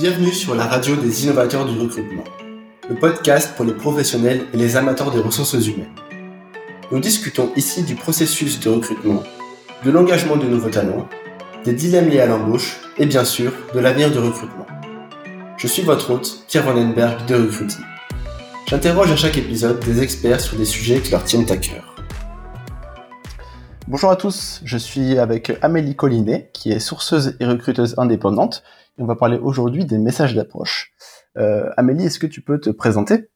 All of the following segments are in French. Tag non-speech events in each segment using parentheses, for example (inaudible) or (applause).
Bienvenue sur la radio des innovateurs du recrutement, le podcast pour les professionnels et les amateurs des ressources humaines. Nous discutons ici du processus de recrutement, de l'engagement de nouveaux talents, des dilemmes liés à l'embauche et bien sûr de l'avenir du recrutement. Je suis votre hôte, Pierre Vandenberg de Recruiting. J'interroge à chaque épisode des experts sur des sujets qui leur tiennent à cœur. Bonjour à tous, je suis avec Amélie Collinet, qui est sourceuse et recruteuse indépendante on va parler aujourd'hui des messages d'approche. Euh, Amélie, est-ce que tu peux te présenter?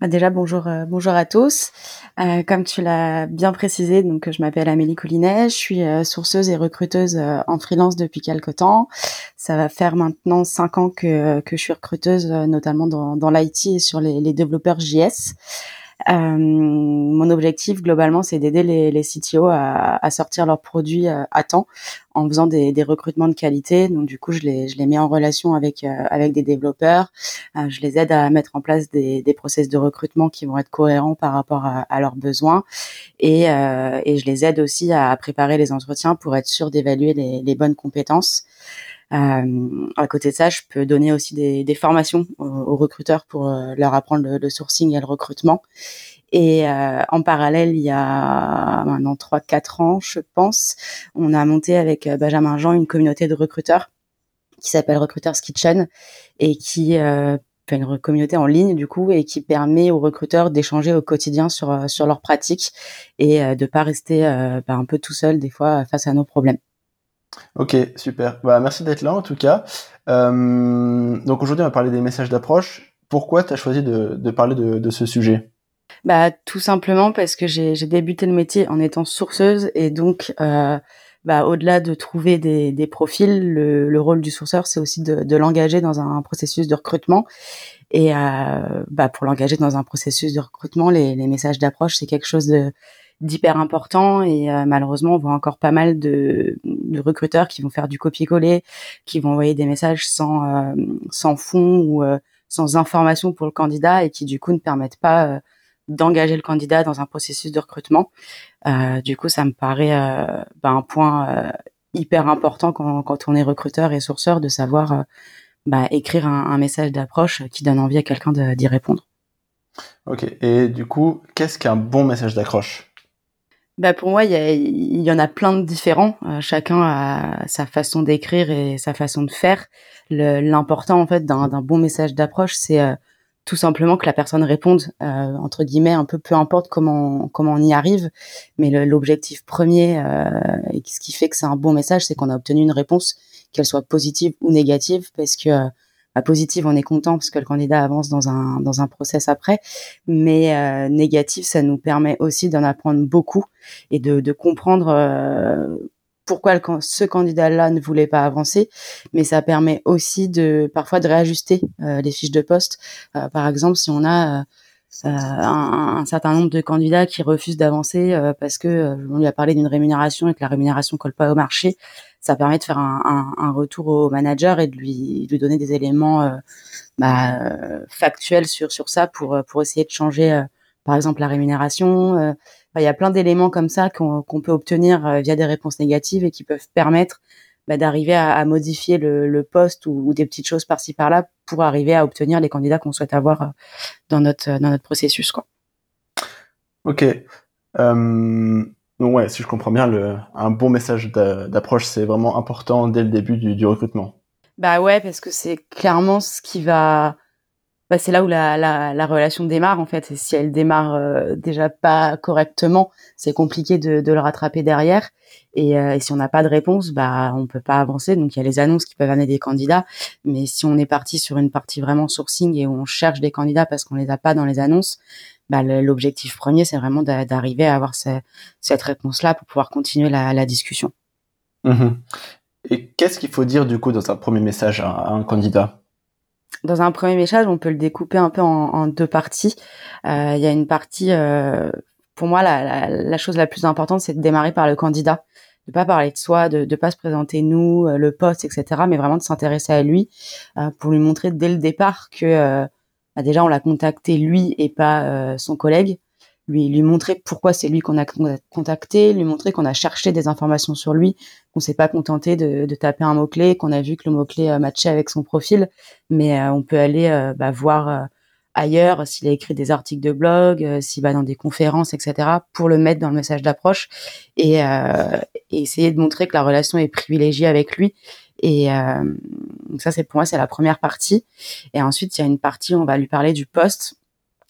Bah, Déjà, bonjour, euh, bonjour à tous. Euh, comme tu l'as bien précisé, donc je m'appelle Amélie Coulinet, je suis sourceuse et recruteuse en freelance depuis quelque temps. Ça va faire maintenant cinq ans que, je suis recruteuse, notamment dans, dans l'IT et sur les, développeurs JS. Mon objectif globalement, c'est d'aider les, CTO à, sortir leurs produits à temps en faisant des, des, recrutements de qualité. Donc du coup, je les, je les mets en relation avec euh, avec des développeurs. je les aide à mettre en place des, des process de recrutement qui vont être cohérents par rapport à, à leurs besoins et, et je les aide aussi à préparer les entretiens pour être sûr d'évaluer les, les bonnes compétences. Euh, à côté de ça, je peux donner aussi des, des formations aux, recruteurs pour euh, leur apprendre le, le, sourcing et le recrutement. Et euh, en parallèle, il y a maintenant 3-4 ans, je pense, on a monté avec euh, Benjamin Jean une communauté de recruteurs qui s'appelle Recruiters Kitchen et qui euh, une communauté en ligne du coup et qui permet aux recruteurs d'échanger au quotidien sur sur leurs pratiques et de pas rester bah, un peu tout seul des fois face à nos problèmes. Ok, super. Bah, merci d'être là en tout cas. Euh, donc aujourd'hui, on va parler des messages d'approche. Pourquoi tu as choisi de, de parler de, de, ce sujet? Bah, Tout simplement parce que j'ai débuté le métier en étant sourceuse et donc euh, bah, au-delà de trouver des, des profils, le, le, rôle du sourceur, c'est aussi de, de l'engager dans un processus de recrutement. Et euh, bah, pour l'engager dans un processus de recrutement, les, les messages d'approche, c'est quelque chose de d'hyper important et euh, malheureusement on voit encore pas mal de, de recruteurs qui vont faire du copier-coller, qui vont envoyer des messages sans euh, sans fond ou euh, sans information pour le candidat et qui du coup ne permettent pas d'engager le candidat dans un processus de recrutement. du coup, ça me paraît bah, un point hyper important quand, quand on est recruteur et sourceur de savoir bah, écrire un, un message d'approche qui donne envie à quelqu'un d'y répondre. Ok. Et du coup, qu'est-ce qu'un bon message d'accroche? Bah pour moi, il y, y, en a plein de différents. Euh, chacun a sa façon d'écrire et sa façon de faire. L'important en fait d'un bon message d'approche, c'est euh, tout simplement que la personne réponde euh, entre guillemets un peu peu importe comment comment on y arrive. Mais l'objectif premier et ce qui fait que c'est un bon message, c'est qu'on a obtenu une réponse, qu'elle soit positive ou négative, parce que positive, on est content parce que le candidat avance dans un dans un process après, mais euh, négatif, ça nous permet aussi d'en apprendre beaucoup et de, de comprendre euh, pourquoi ce candidat-là ne voulait pas avancer, mais ça permet aussi de parfois de réajuster euh, les fiches de poste. Euh, par exemple, si on a un, un, certain nombre de candidats qui refusent d'avancer parce que on lui a parlé d'une rémunération et que la rémunération colle pas au marché, ça permet de faire un, retour au manager et de lui, donner des éléments euh, bah, euh, factuels sur sur ça pour pour essayer de changer, euh, par exemple la rémunération. Il y a plein d'éléments comme ça qu'on peut obtenir via des réponses négatives et qui peuvent permettre bah, d'arriver à, à, modifier le, le poste ou, ou, des petites choses par-ci par-là pour arriver à obtenir les candidats qu'on souhaite avoir dans notre dans notre processus quoi. Ok. Euh, donc ouais, si je comprends bien, le, un bon message d'approche, c'est vraiment important dès le début du, du, recrutement. Bah ouais, parce que c'est clairement ce qui va... Bah c'est là où la, la, la, relation démarre en fait. Si elle démarre euh, déjà pas correctement, c'est compliqué de, le rattraper derrière. Et, euh, et si on n'a pas de réponse, bah on peut pas avancer. Donc il y a les annonces qui peuvent amener des candidats, mais si on est parti sur une partie vraiment sourcing et où on cherche des candidats parce qu'on les a pas dans les annonces, bah, l'objectif premier, c'est vraiment d'arriver à avoir cette réponse-là pour pouvoir continuer la, discussion. Mmh Et qu'est-ce qu'il faut dire du coup dans un premier message à, un candidat? Dans un premier message, on peut le découper un peu en, deux parties. Euh, il y a une partie, euh, pour moi, la, chose la plus importante, c'est de démarrer par le candidat, de pas parler de soi, de ne pas se présenter nous, euh, le poste, etc., mais vraiment de s'intéresser à lui pour lui montrer dès le départ que bah déjà on l'a contacté lui et pas euh, son collègue. Lui lui montrer pourquoi c'est lui qu'on a contacté, lui montrer qu'on a cherché des informations sur lui, qu'on s'est pas contenté de, de taper un mot clé, qu'on a vu que le mot clé matchait avec son profil, mais on peut aller bah, voir ailleurs, s'il a écrit des articles de blog, euh, s'il va dans des conférences, etc., pour le mettre dans le message d'approche et, euh, essayer de montrer que la relation est privilégiée avec lui. Et euh, ça, c'est pour moi, c'est la première partie. Et ensuite, il y a une partie, on va lui parler du poste.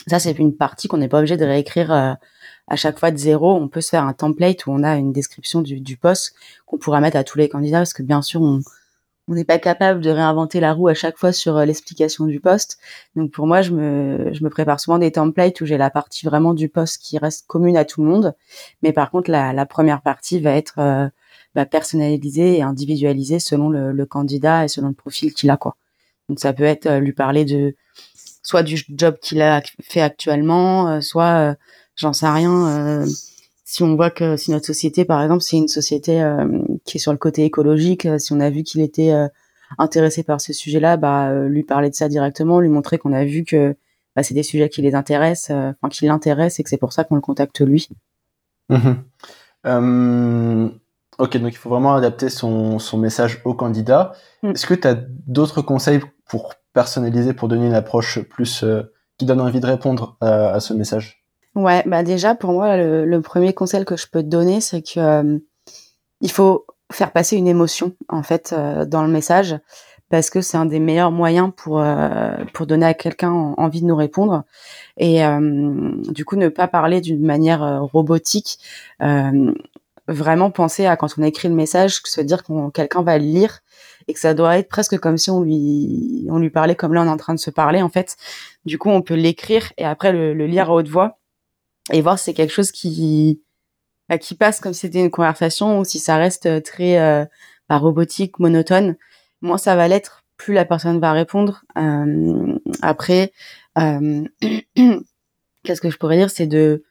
Ça, c'est une partie qu'on n'est pas obligé de réécrire à chaque fois de zéro. On peut se faire un template où on a une description du, du poste qu'on pourra mettre à tous les candidats parce que bien sûr, on, on n'est pas capable de réinventer la roue à chaque fois sur euh, l'explication du poste. Donc pour moi, je me, je me prépare souvent des templates où j'ai la partie vraiment du poste qui reste commune à tout le monde. Mais par contre, la, la première partie va être euh, bah, personnalisée et individualisée selon le, le, candidat et selon le profil qu'il a. quoi. Donc ça peut être euh, lui parler de soit du job qu'il a fait actuellement, soit j'en sais rien si on voit que si notre société, par exemple, c'est une société euh, qui est sur le côté écologique, euh, si on a vu qu'il était euh, intéressé par ce sujet-là, bah, lui parler de ça directement, lui montrer qu'on a vu que bah, c'est des sujets qui les intéressent, enfin qui l'intéressent et que c'est pour ça qu'on le contacte lui. Mmh ok, donc il faut vraiment adapter son, son message au candidat. Mmh. Est-ce que tu as d'autres conseils pour personnaliser, pour donner une approche plus qui donne envie de répondre à ce message. Ouais, bah déjà pour moi le, premier conseil que je peux te donner, c'est que euh, il faut faire passer une émotion en fait euh, dans le message parce que c'est un des meilleurs moyens pour euh, pour donner à quelqu'un envie de nous répondre. Et du coup ne pas parler d'une manière robotique vraiment penser à quand on écrit le message se dire que quelqu'un va le lire et que ça doit être presque comme si on lui on lui parlait comme là on est en train de se parler en fait du coup on peut l'écrire et après le lire à haute voix et voir si c'est quelque chose qui bah, qui passe comme si c'était une conversation ou si ça reste euh, très euh, bah, robotique, monotone. Moins ça va l'être, plus la personne va répondre. Euh, après, euh, (clears throat) qu'est-ce que je pourrais dire, c'est de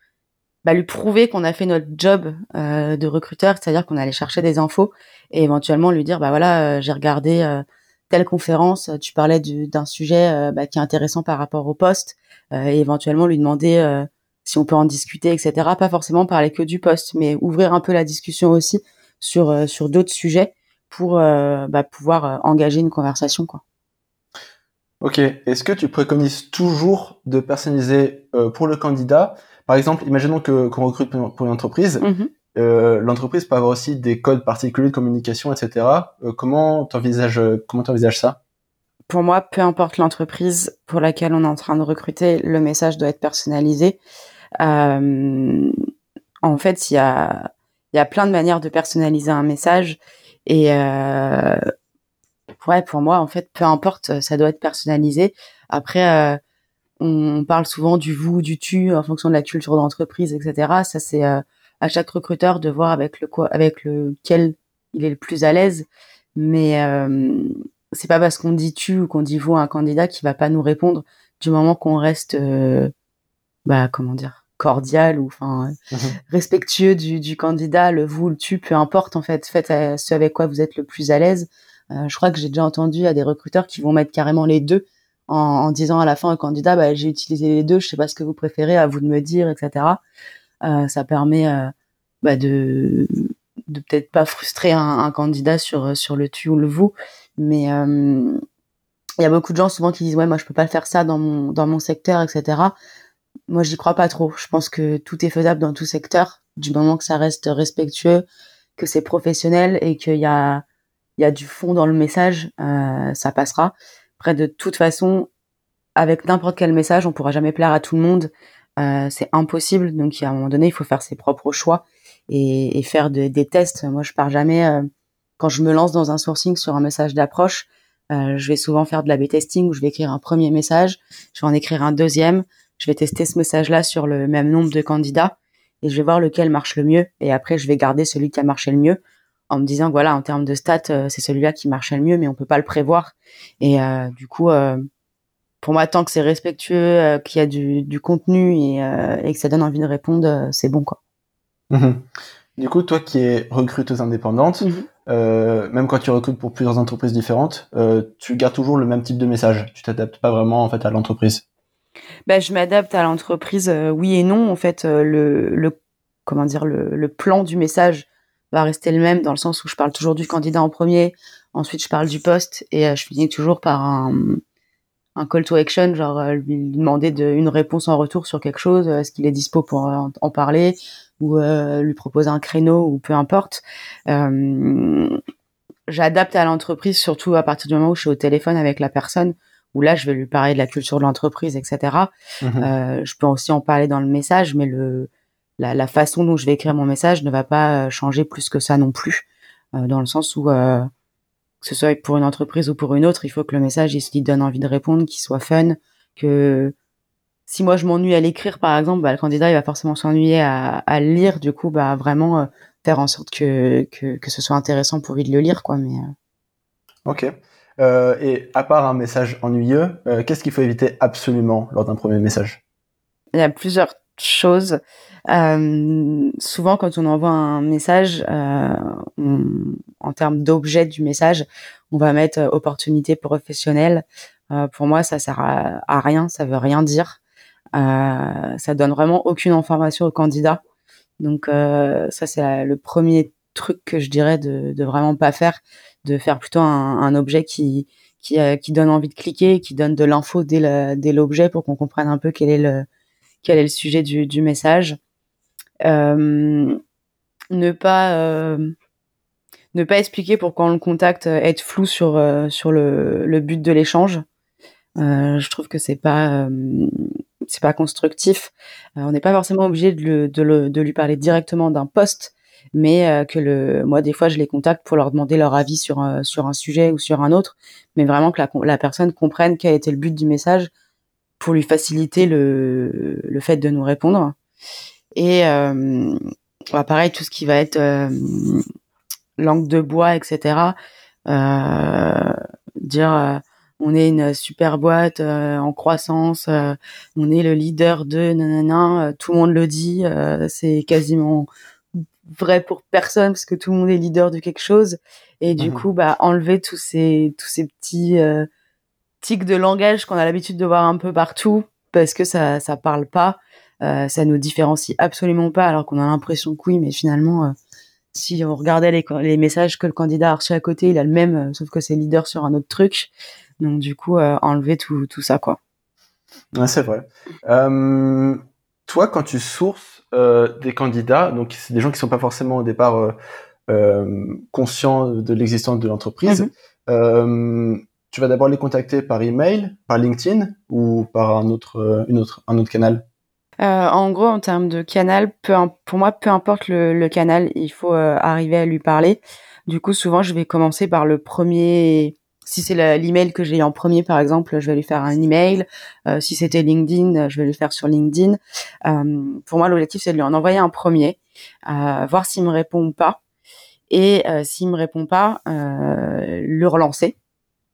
bah, lui prouver qu'on a fait notre job euh, de recruteur, c'est-à-dire qu'on allait chercher des infos et éventuellement lui dire bah voilà, j'ai regardé telle conférence, tu parlais d'un sujet bah, qui est intéressant par rapport au poste, et éventuellement lui demander si on peut en discuter, etc. Pas forcément parler que du poste, mais ouvrir un peu la discussion aussi sur euh, sur d'autres sujets pour euh, bah, pouvoir euh, engager une conversation, quoi. Ok. Est-ce que tu préconises toujours de personnaliser pour le candidat Par exemple, imaginons que qu'on recrute pour une entreprise. Mm-hmm. L'entreprise peut avoir aussi des codes particuliers de communication, etc. comment t'envisages comment t'envisages ça? Pour moi, peu importe l'entreprise pour laquelle on est en train de recruter, le message doit être personnalisé. Euh, en fait, il y a, y a plein de manières de personnaliser un message. Et euh, ouais, pour moi, en fait, peu importe, ça doit être personnalisé. Après, euh, on parle souvent du vous, du tu, en fonction de la culture d'entreprise, etc. Ça, c'est euh, à chaque recruteur de voir avec le quoi, avec lequel il est le plus à l'aise. Mais euh, c'est pas parce qu'on dit tu ou qu'on dit vous à un candidat qui va pas nous répondre du moment qu'on reste, euh, bah comment dire, cordial ou enfin mhm. respectueux du, du, candidat, le vous, le tu, peu importe en fait, faites euh, ce avec quoi vous êtes le plus à l'aise. Je crois que j'ai déjà entendu à des recruteurs qui vont mettre carrément les deux en, disant à la fin au candidat, bah, j'ai utilisé les deux, je sais pas ce que vous préférez, à vous de me dire, etc. Euh, ça permet euh, bah, de de peut-être pas frustrer un, candidat sur sur le tu ou le vous, mais il y a beaucoup de gens souvent qui disent ouais moi je peux pas faire ça dans mon dans mon secteur, etc moi j'y crois pas trop. Je pense que tout est faisable dans tout secteur, du moment que ça reste respectueux, que c'est professionnel et qu'il y a, il y a du fond dans le message, euh, ça passera. Après, de toute façon, avec n'importe quel message, on pourra jamais plaire à tout le monde. Euh, c'est impossible. Donc, à un moment donné, il faut faire ses propres choix et, faire des tests. Moi, je pars jamais. Euh, quand je me lance dans un sourcing sur un message d'approche, euh, je vais souvent faire de la B-testing où je vais écrire un premier message, je vais en écrire un deuxième, je vais tester ce message-là sur le même nombre de candidats et je vais voir lequel marche le mieux. Et après, je vais garder celui qui a marché le mieux en me disant, voilà, en termes de stats, euh, c'est celui-là qui marchait le mieux, mais on peut pas le prévoir. Et euh, du coup, euh, pour moi, tant que c'est respectueux, qu'il y a du, contenu et, que ça donne envie de répondre, c'est bon, quoi. Mmh du coup, toi qui es recruteuse indépendante, mmh même quand tu recrutes pour plusieurs entreprises différentes, tu gardes toujours le même type de message. Tu t'adaptes pas vraiment en fait à l'entreprise. bah, je m'adapte à l'entreprise, oui et non. En fait, le, le comment dire, le, le, plan du message va rester le même dans le sens où je parle toujours du candidat en premier, ensuite je parle du poste et je finis toujours par un, un call to action, genre lui demander de, une réponse en retour sur quelque chose, est-ce qu'il est dispo pour en, parler ou lui proposer un créneau ou peu importe. J'adapte à l'entreprise surtout à partir du moment où je suis au téléphone avec la personne où là je vais lui parler de la culture de l'entreprise, etc. Euh, je peux aussi en parler dans le message, mais le la, la, façon dont je vais écrire mon message ne va pas euh, changer plus que ça non plus, euh, dans le sens où euh, que ce soit pour une entreprise ou pour une autre, il faut que le message il, il donne envie de répondre, qu'il soit fun, que si moi je m'ennuie à l'écrire par exemple, bah, le candidat il va forcément s'ennuyer à, à lire, du coup bah vraiment euh, faire en sorte que, que, que ce soit intéressant pour lui de le lire quoi, mais. Ok. Euh, et à part un message ennuyeux, qu'est-ce qu'il faut éviter absolument lors d'un premier message? Il y a plusieurs choses. Euh, souvent, quand on envoie un message, en termes d'objet du message, on va mettre opportunité professionnelle. pour moi, ça sert à, rien, ça veut rien dire. ça donne vraiment aucune information au candidat. Donc ça, c'est le premier truc que je dirais de, de vraiment pas faire de faire plutôt un, un objet qui qui, euh, qui donne envie de cliquer, qui donne de l'info dès l'objet pour qu'on comprenne un peu quel est le quel est le sujet du, message. Euh, ne pas euh, ne pas expliquer pourquoi on le contacte, être flou sur euh, sur le, le but de l'échange. je trouve que c'est pas c'est pas constructif. on n'est pas forcément obligé de, le, de, le, de lui parler directement d'un poste mais que le moi des fois je les contacte pour leur demander leur avis sur sur un sujet ou sur un autre mais vraiment que la, la personne comprenne quel était le but du message pour lui faciliter le le fait de nous répondre et euh, bah, pareil tout ce qui va être euh, langue de bois etc euh, dire on est une super boîte en croissance, on est le leader de nanana, tout le monde le dit, c'est quasiment vrai pour personne parce que tout le monde est leader de quelque chose et du mhm. coup bah enlever tous ces tous ces petits euh, tics de langage qu'on a l'habitude de voir un peu partout parce que ça ça parle pas euh, ça nous différencie absolument pas alors qu'on a l'impression que oui mais finalement euh, si on regardait les, les messages que le candidat a reçu à côté il a le même euh, sauf que c'est leader sur un autre truc donc du coup enlever tout tout ça quoi ouais, c'est vrai toi quand tu sources des candidats, donc c'est des gens qui sont pas forcément au départ conscients de l'existence de l'entreprise. Mhm. Euh, tu vas d'abord les contacter par email, par LinkedIn ou par un autre, une autre, un autre canal? en gros, en termes de canal, pour moi, peu importe le, canal, il faut arriver à lui parler. Du coup, souvent, je vais commencer par le premier si c'est l'email que j'ai en premier, par exemple, je vais lui faire un email. Euh, si c'était LinkedIn, je vais le faire sur LinkedIn. Euh, pour moi, l'objectif, c'est de lui en envoyer un premier, euh, voir s'il me répond ou pas. Et euh, s'il me répond pas, euh, le relancer.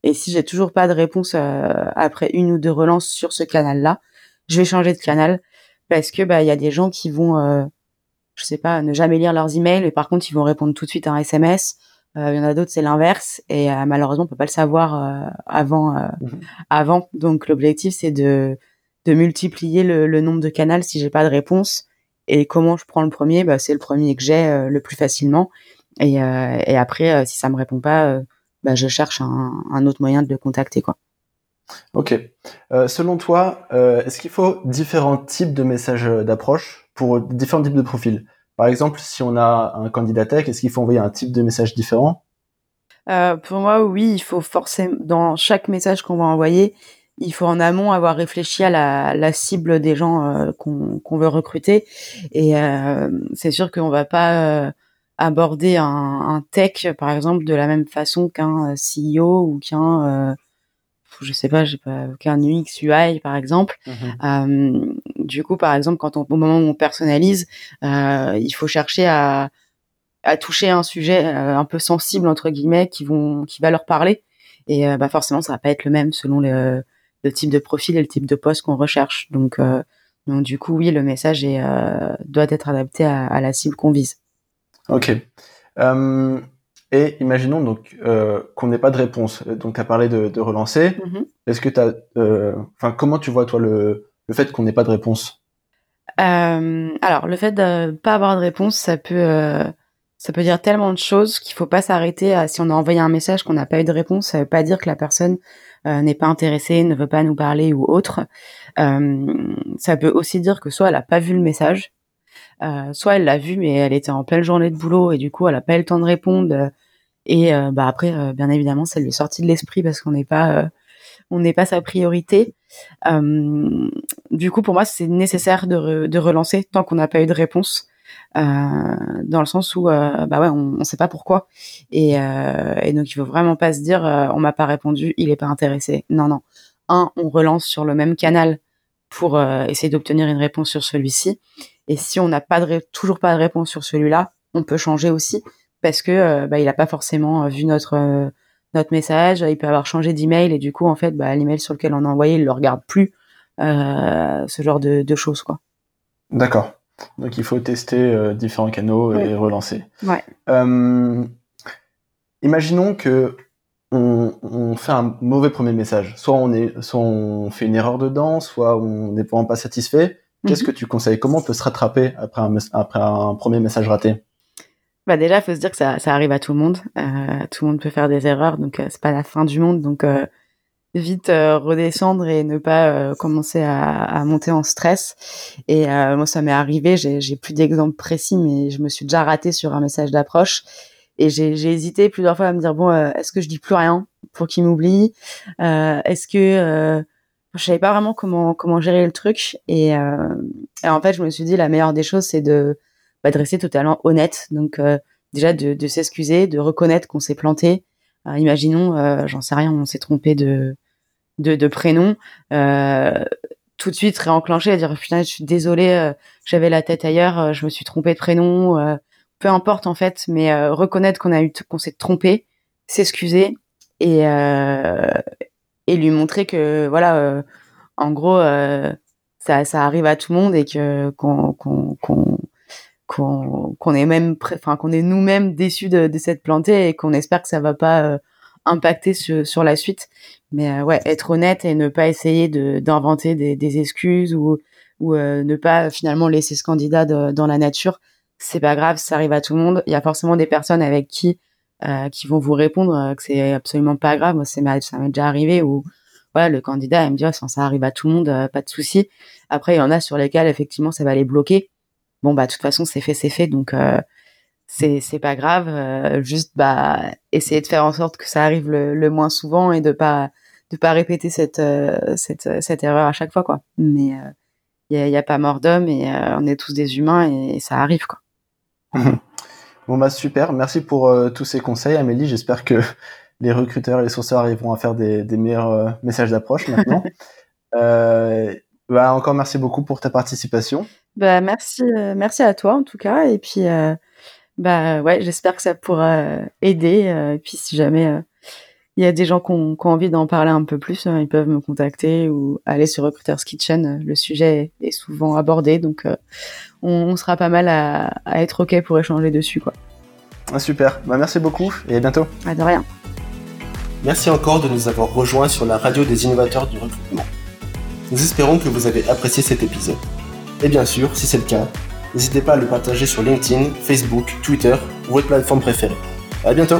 Et si j'ai toujours pas de réponse après une ou deux relances sur ce canal-là, je vais changer de canal parce que bah il y a des gens qui vont, je sais pas, ne jamais lire leurs emails et par contre ils vont répondre tout de suite à un SMS euh, il y en a d'autres, c'est l'inverse. Et euh, malheureusement, on peut pas le savoir euh, avant. Mhm. Avant. Donc, l'objectif, c'est de, de multiplier le, le nombre de canaux si j'ai pas de réponse. Et comment je prends le premier? Bah, C'est le premier que j'ai le plus facilement. Et, et après, si ça me répond pas, bah, je cherche un, un, autre moyen de le contacter. Quoi. Ok. Euh, selon toi, euh, est-ce qu'il faut différents types de messages d'approche pour différents types de profils? Par exemple, si on a un candidat tech, est-ce qu'il faut envoyer un type de message différent? Euh, Pour moi, oui, il faut forcément, dans chaque message qu'on va envoyer, il faut en amont avoir réfléchi à la, la cible des gens euh, qu'on veut recruter. Et euh, c'est sûr qu'on va pas euh, aborder un, un, tech, par exemple, de la même façon qu'un CEO ou qu'un je sais pas, j'ai pas qu'un UX UI par exemple. Mhm. Euh, du coup, par exemple, quand on, au moment où on personnalise, euh, il faut chercher à, à toucher un sujet euh, un peu sensible entre guillemets qui vont qui va leur parler. Et euh, bah forcément, ça va pas être le même selon le, le type de profil et le type de poste qu'on recherche. Donc, euh, donc du coup, oui, le message est, doit être adapté à, à la cible qu'on vise. Ok. Euh, et imaginons donc euh, qu'on n'ait pas de réponse. Donc, tu as parlé de, de relancer. Mm-hmm. Est-ce que tu as, euh, enfin, comment tu vois toi le le fait qu'on n'ait pas de réponse? Alors, le fait de pas avoir de réponse, ça peut ça peut dire tellement de choses qu'il faut pas s'arrêter à si on a envoyé un message qu'on n'a pas eu de réponse, ça veut pas dire que la personne n'est pas intéressée, ne veut pas nous parler ou autre. Ça peut aussi dire que soit elle a pas vu le message, euh, soit elle l'a vu mais elle était en pleine journée de boulot et du coup elle a pas eu le temps de répondre. Et bah après, bien évidemment, ça lui est sorti de l'esprit parce qu'on n'est pas on n'est pas sa priorité. du coup, pour moi, c'est nécessaire de, de relancer tant qu'on n'a pas eu de réponse. Euh, dans le sens où euh, bah ouais, on, on sait pas pourquoi. Et, euh, et donc il faut vraiment pas se dire on m'a pas répondu, il est pas intéressé. Non non. Un, on relance sur le même canal pour essayer d'obtenir une réponse sur celui-ci. Et si on n'a pas de toujours pas de réponse sur celui-là, on peut changer aussi parce que bah, il a pas forcément vu notre notre message, il peut avoir changé d'email et du coup en fait bah, l'email sur lequel on a envoyé il le regarde plus, ce genre de, de choses quoi. D'accord. Donc il faut tester euh, différents canaux et relancer. Ouais. Euh, imaginons que on, fait un mauvais premier message. Soit on est, soit on fait une erreur dedans, soit on n'est vraiment pas satisfait. Qu'est-ce mhm. que tu conseilles? Comment on peut se rattraper après un, après un premier message raté? Bah déjà, il faut se dire que ça, ça arrive à tout le monde. Euh, tout le monde peut faire des erreurs, donc c'est pas la fin du monde. Donc vite euh, redescendre et ne pas euh, commencer à, à, monter en stress. Et euh, moi, ça m'est arrivé. J'ai plus d'exemples précis, mais je me suis déjà ratée sur un message d'approche. Et j'ai hésité plusieurs fois à me dire bon, est-ce que je dis plus rien pour qu'il m'oublie? Est-ce que je savais pas vraiment comment comment gérer le truc. Et, et, en fait je me suis dit la meilleure des choses c'est de bah, de rester totalement honnête. Donc déjà de, de s'excuser de reconnaître qu'on s'est planté. Imaginons j'en sais rien on s'est trompé de de, de prénom, euh, tout de suite réenclencher dire putain je suis désolée, euh, j'avais la tête ailleurs, euh, je me suis trompée de prénom, peu importe en fait, mais reconnaître qu'on a eu qu'on s'est trompé, s'excuser et et lui montrer que voilà, en gros ça, ça arrive à tout le monde et que qu'on qu'on qu'on qu'on est même enfin qu'on est nous-mêmes déçus de, de s'être planté et qu'on espère que ça va pas impacter sur, sur la suite. Mais euh, ouais, être honnête et ne pas essayer de d'inventer des, des, excuses ou ou euh, ne pas finalement laisser ce candidat dans la nature. C'est pas grave, ça arrive à tout le monde. Il y a forcément des personnes avec qui euh, qui vont vous répondre que c'est absolument pas grave. Moi, c'est ça m'est déjà arrivé où voilà, le candidat il me dit oh, ça, arrive à tout le monde, pas de souci. Après, il y en a sur lesquels effectivement ça va les bloquer. Bon bah de toute façon c'est fait, c'est fait. Donc c'est c'est pas grave euh, juste bah essayer de faire en sorte que ça arrive le, le moins souvent et de pas de pas répéter cette euh, cette cette erreur à chaque fois quoi mais il euh, y, a, a, pas mort d'homme et on est tous des humains et, ça arrive quoi (laughs) bon bah super. Merci pour tous ces conseils Amélie. J'espère que (laughs) les recruteurs et les sourceurs arriveront à faire des, des meilleurs messages d'approche maintenant. (laughs) Bah encore merci beaucoup pour ta participation. Bah merci merci à toi en tout cas. Et puis bah ouais, j'espère que ça pourra euh, aider. Euh, et puis si jamais euh, il y a des gens qui ont, envie d'en parler un peu plus, ils peuvent me contacter ou aller sur Recruiters Kitchen. Le sujet est souvent abordé, donc on, sera pas mal à, être ok pour échanger dessus, quoi. Ah, super. Bah, merci beaucoup et à bientôt. Ah, de rien. Merci encore de nous avoir rejoints sur la radio des innovateurs du recrutement. Nous espérons que vous avez apprécié cet épisode. Et bien sûr, si c'est le cas, N'hésitez pas à le partager sur LinkedIn, Facebook, Twitter ou votre plateforme préférée. À bientôt